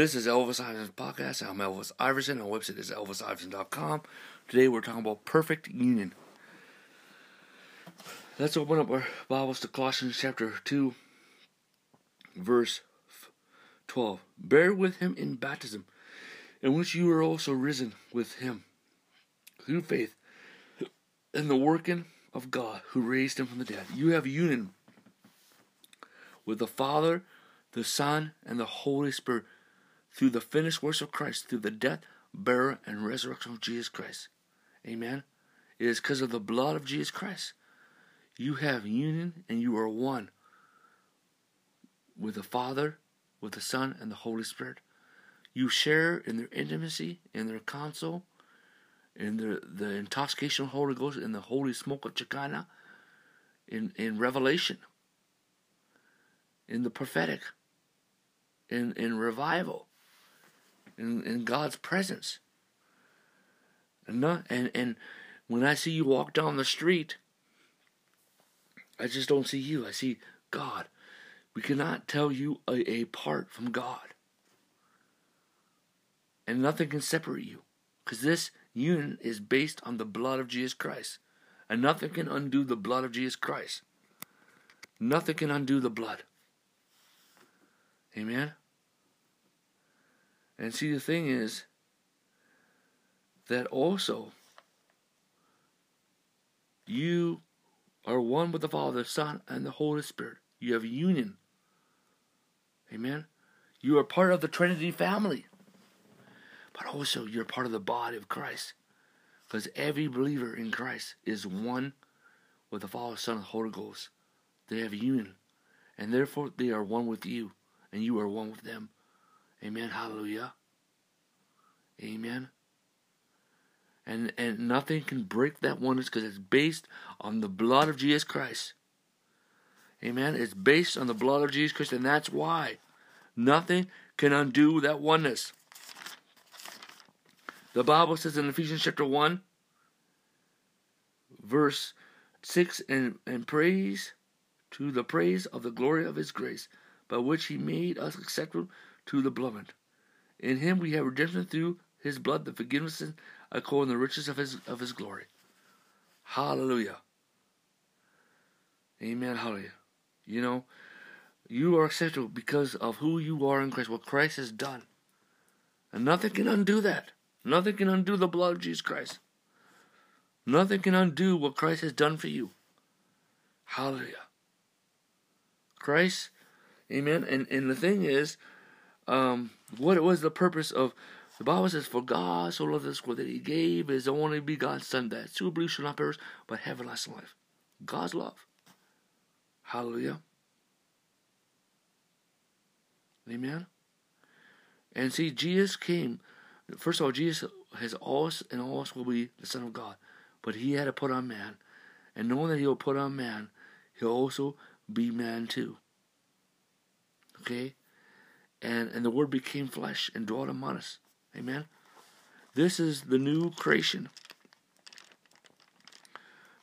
This is Elvis Iverson's podcast. I'm Elvis Iverson. Our website is elvisiverson.com. Today we're talking about perfect union. Let's open up our Bibles to Colossians chapter 2, verse 12. Bear with him in baptism, in which you are also risen with him through faith in the working of God who raised him from the dead. You have union with the Father, the Son, and the Holy Spirit through the finished works of Christ, through the death, burial, and resurrection of Jesus Christ. Amen. It is because of the blood of Jesus Christ. You have union and you are one with the Father, with the Son, and the Holy Spirit. You share in their intimacy, in their counsel, in the, the intoxication of the Holy Ghost, in the holy smoke of Shekinah, in, in revelation, in the prophetic, in, in revival, in, in God's presence. And, not, and, and when I see you walk down the street, I just don't see you. I see God. We cannot tell you apart from God. And nothing can separate you. Because this union is based on the blood of Jesus Christ. And nothing can undo the blood of Jesus Christ. Nothing can undo the blood. Amen? And see, the thing is that also you are one with the Father, the Son, and the Holy Spirit. You have union. Amen? You are part of the Trinity family but also you're part of the body of Christ. Because every believer in Christ is one with the Father, Son, and the Holy Ghost. They have union. And therefore they are one with you. And you are one with them. Amen. Hallelujah. Amen. And and nothing can break that oneness because it's based on the blood of Jesus Christ. Amen. It's based on the blood of Jesus Christ, and that's why nothing can undo that oneness. The Bible says in Ephesians chapter 1, verse 6, and, and praise to the praise of the glory of his grace, by which he made us acceptable to the beloved. In him we have redemption through his blood, the forgiveness according to the riches of his of his glory. Hallelujah. Amen. Hallelujah. You know, you are acceptable because of who you are in Christ, what Christ has done. And nothing can undo that. Nothing can undo the blood of Jesus Christ. Nothing can undo what Christ has done for you. Hallelujah. Christ, amen. And and the thing is, um, what was the purpose of the Bible says, For God so loved this world that he gave his only begotten Son, that who believes shall not perish, but have everlasting life. God's love. Hallelujah. Amen. And see, Jesus came First of all, Jesus has always and always will be the Son of God, but he had to put on man, and knowing that he'll put on man, he'll also be man too. Okay, and and the Word became flesh and dwelt among us. Amen. This is the new creation.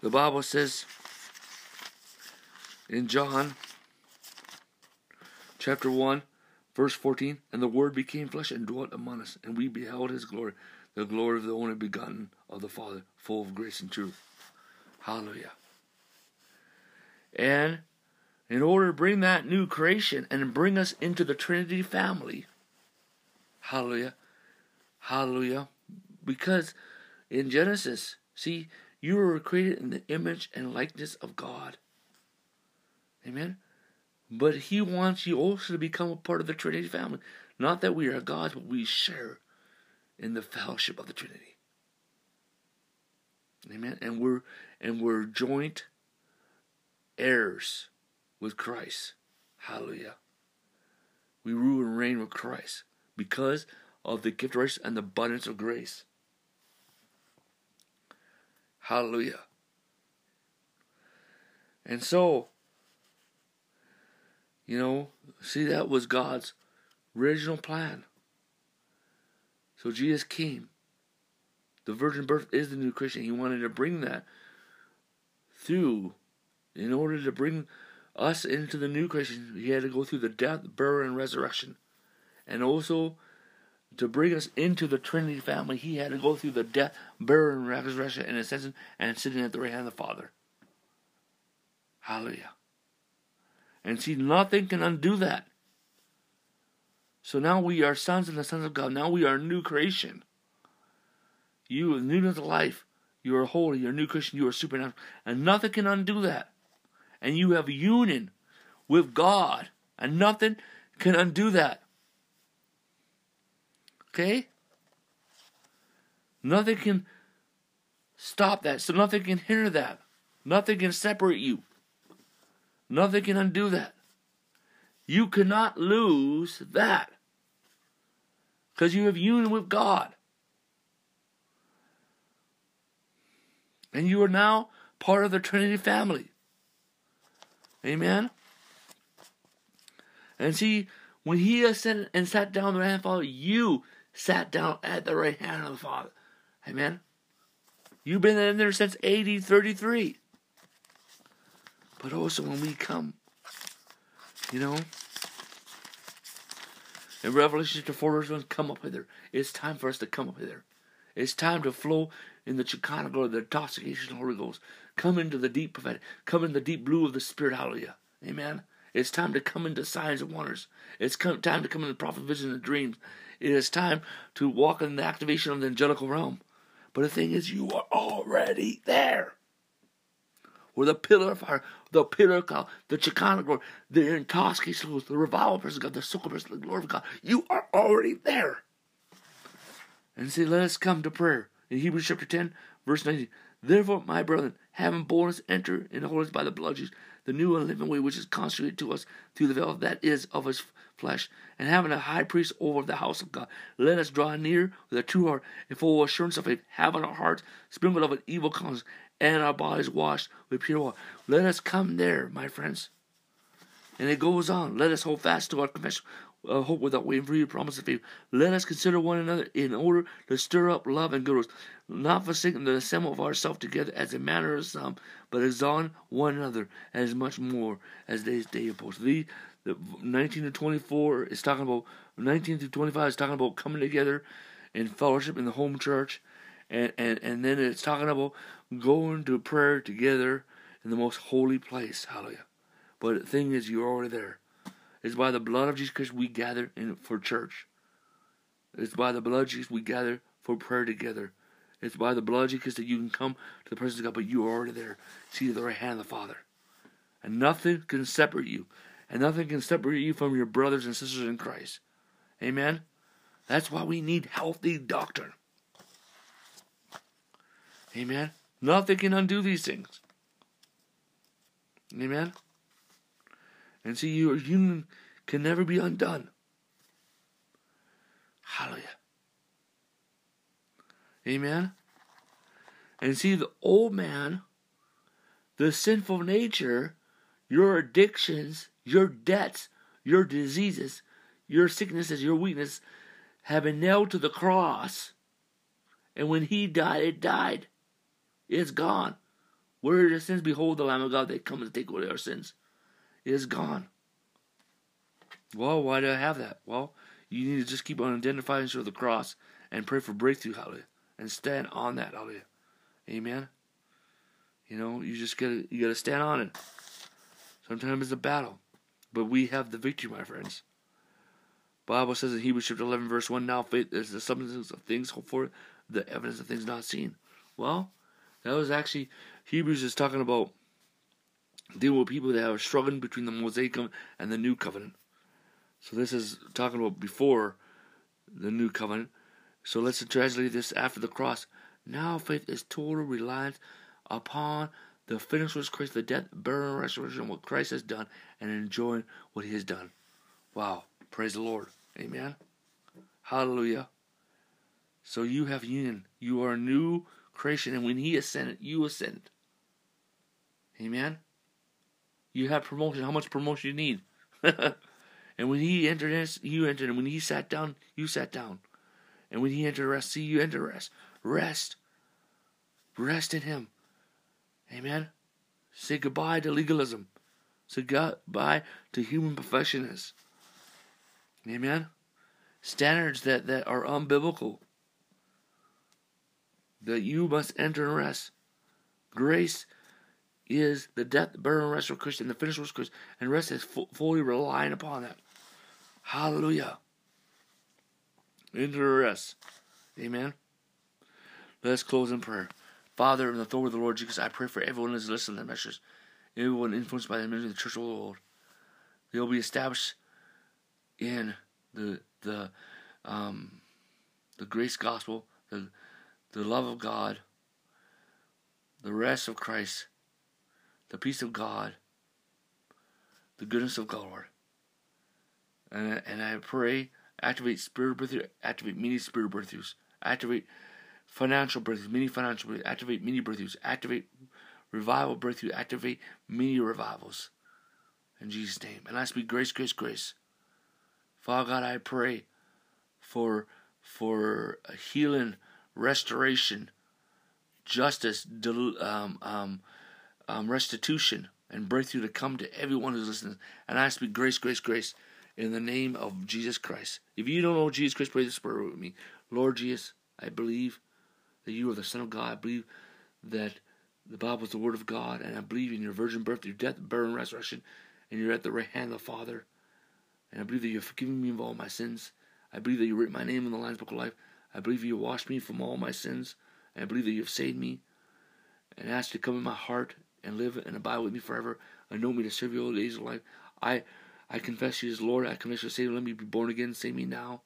The Bible says in John chapter 1 Verse 14, And the Word became flesh and dwelt among us, and we beheld his glory, the glory of the only begotten of the Father, full of grace and truth. Hallelujah. And in order to bring that new creation and bring us into the Trinity family, hallelujah, hallelujah, because in Genesis, see, you were created in the image and likeness of God. Amen. But he wants you also to become a part of the Trinity family. Not that we are gods, but we share in the fellowship of the Trinity. Amen. And we're and we're joint heirs with Christ. Hallelujah. We rule and reign with Christ because of the gift of grace and the abundance of grace. Hallelujah. And so you know, see, that was God's original plan. So Jesus came. The virgin birth is the new creation. He wanted to bring that through, in order to bring us into the new creation, he had to go through the death, burial, and resurrection. And also, to bring us into the Trinity family, he had to go through the death, burial, and resurrection and ascension and sitting at the right hand of the Father. Hallelujah. And see, nothing can undo that. So now we are sons and the sons of God. Now we are new creation. You, are newness of life. You are holy. You're a new Christian. You are supernatural. And nothing can undo that. And you have union with God. And nothing can undo that. Okay? Nothing can stop that. So nothing can hinder that. Nothing can separate you. Nothing can undo that. You cannot lose that. Because you have union with God. And you are now part of the Trinity family. Amen? And see, when he ascended and sat down the right you sat down at the right hand of the Father. Amen? You've been in there since AD 33. But also when we come, you know, in Revelation chapter 4, verse 1, come up hither. It's time for us to come up hither. It's time to flow in the Shekinah glory, the intoxication of the Holy Ghost. Come into the deep prophetic. Come in the deep blue of the Spirit. Hallelujah. Amen. It's time to come into signs and wonders. It's come, time to come into prophet vision and dreams. It is time to walk in the activation of the angelical realm. But the thing is, you are already there. Where the pillar of fire, the pillar of cloud, the glory, the intoxication, the revival person God, the soul person, the glory of God. You are already there. And say, let us come to prayer. In Hebrews chapter 10, verse 19. Therefore, my brethren, having boldness, enter in holiness by the blood of Jesus, the new and living way which is consecrated to us through the veil that is of his flesh, and having a high priest over the house of God, let us draw near with a true heart and full assurance of faith, having our hearts sprinkled of an evil conscience, and our bodies washed with pure water. Let us come there, my friends. And it goes on. Let us hold fast to our confession uh, hope without waiting for you, promise of faith. Let us consider one another in order to stir up love and good works, not forsaking the assembly of ourselves together as a matter of some, but exalting one another as much more as they day approach. The, the 19 to 24 is talking about 19 to 25 is talking about coming together in fellowship in the home church, and and and then it's talking about going to prayer together in the most holy place. Hallelujah. But the thing is, you're already there. It's by the blood of Jesus Christ we gather in for church. It's by the blood of Jesus we gather for prayer together. It's by the blood of Jesus that you can come to the presence of God, but you are already there, seated at the right hand of the Father. And nothing can separate you. And nothing can separate you from your brothers and sisters in Christ. Amen? That's why we need healthy doctrine. Amen? Nothing can undo these things. Amen? And see, your union can never be undone. Hallelujah. Amen. And see, the old man, the sinful nature, your addictions, your debts, your diseases, your sicknesses, your weakness have been nailed to the cross. And when he died, it died. It's gone. Where are your sins? Behold the Lamb of God that comes to take away our sins is gone. Well, why do I have that? Well, you need to just keep on identifying to the cross and pray for breakthrough, hallelujah. And stand on that, hallelujah. Amen. You know, you just gotta you gotta stand on it. Sometimes it's a battle. But we have the victory, my friends. Bible says in Hebrews chapter eleven, verse one, now faith is the substance of things hoped for, the evidence of things not seen. Well, that was actually Hebrews is talking about dealing with people that are struggling between the Mosaic and the New Covenant. So this is talking about before the New Covenant. So let's translate this after the cross. Now faith is total reliance upon the finished work of Christ, the death, burial, and resurrection, what Christ has done, and enjoying what He has done. Wow! Praise the Lord. Amen. Hallelujah. So you have union. You are a new creation, and when He ascended, you ascended. Amen. You have promotion. How much promotion you need? and when he entered in, you entered. And when he sat down, you sat down. And when he entered rest, see, you enter rest. Rest. Rest in him. Amen. Say goodbye to legalism. Say goodbye to human perfectionists. Amen. standards that, that are unbiblical. That you must enter and rest. Grace is the death, burial, and rest of Christ, and the finished work of Christ, and rest is fully relying upon that. Hallelujah. Enter rest. Amen. Let's close in prayer. Father, in the authority of the Lord Jesus, I pray for everyone who is listening to the message, everyone influenced by the ministry of the Church of the Lord. They'll be established in the the um, the grace gospel, the the love of God, the rest of Christ, the peace of God, the goodness of God. And, and I pray, activate spirit breakthrough, activate many spirit breakthroughs, activate financial breakthroughs, many financial breakthroughs, activate many breakthroughs, activate revival breakthrough, activate many revivals. In Jesus' name. And I speak grace, grace, grace. Father God, I pray for for healing, restoration, justice, um, um, um, restitution, and breakthrough to come to everyone who's listening. And I speak grace, grace, grace in the name of Jesus Christ. If you don't know Jesus Christ, pray this prayer with me. Lord Jesus, I believe that you are the Son of God. I believe that the Bible is the Word of God, and I believe in your virgin birth, your death, burial, and resurrection, and you're at the right hand of the Father. And I believe that you're forgiving me of all my sins. I believe that you written my name in the Lamb's Book of Life. I believe you washed me from all my sins. And I believe that you have saved me and asked to come in my heart and live and abide with me forever. Anoint me to serve you all the days of life. I I confess you as Lord. I confess you as Savior. Let me be born again. Save me now.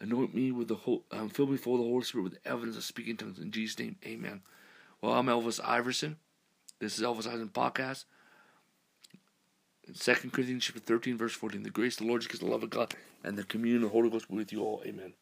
Anoint me with the whole, um, fill me full of the Holy Spirit with evidence of speaking tongues. In Jesus' name, amen. Well, I'm Elvis Iverson. This is Elvis Iverson Podcast. 2 Corinthians chapter 13, verse 14. The grace of the Lord Jesus, the love of God, and the communion of the Holy Ghost be with you all. Amen.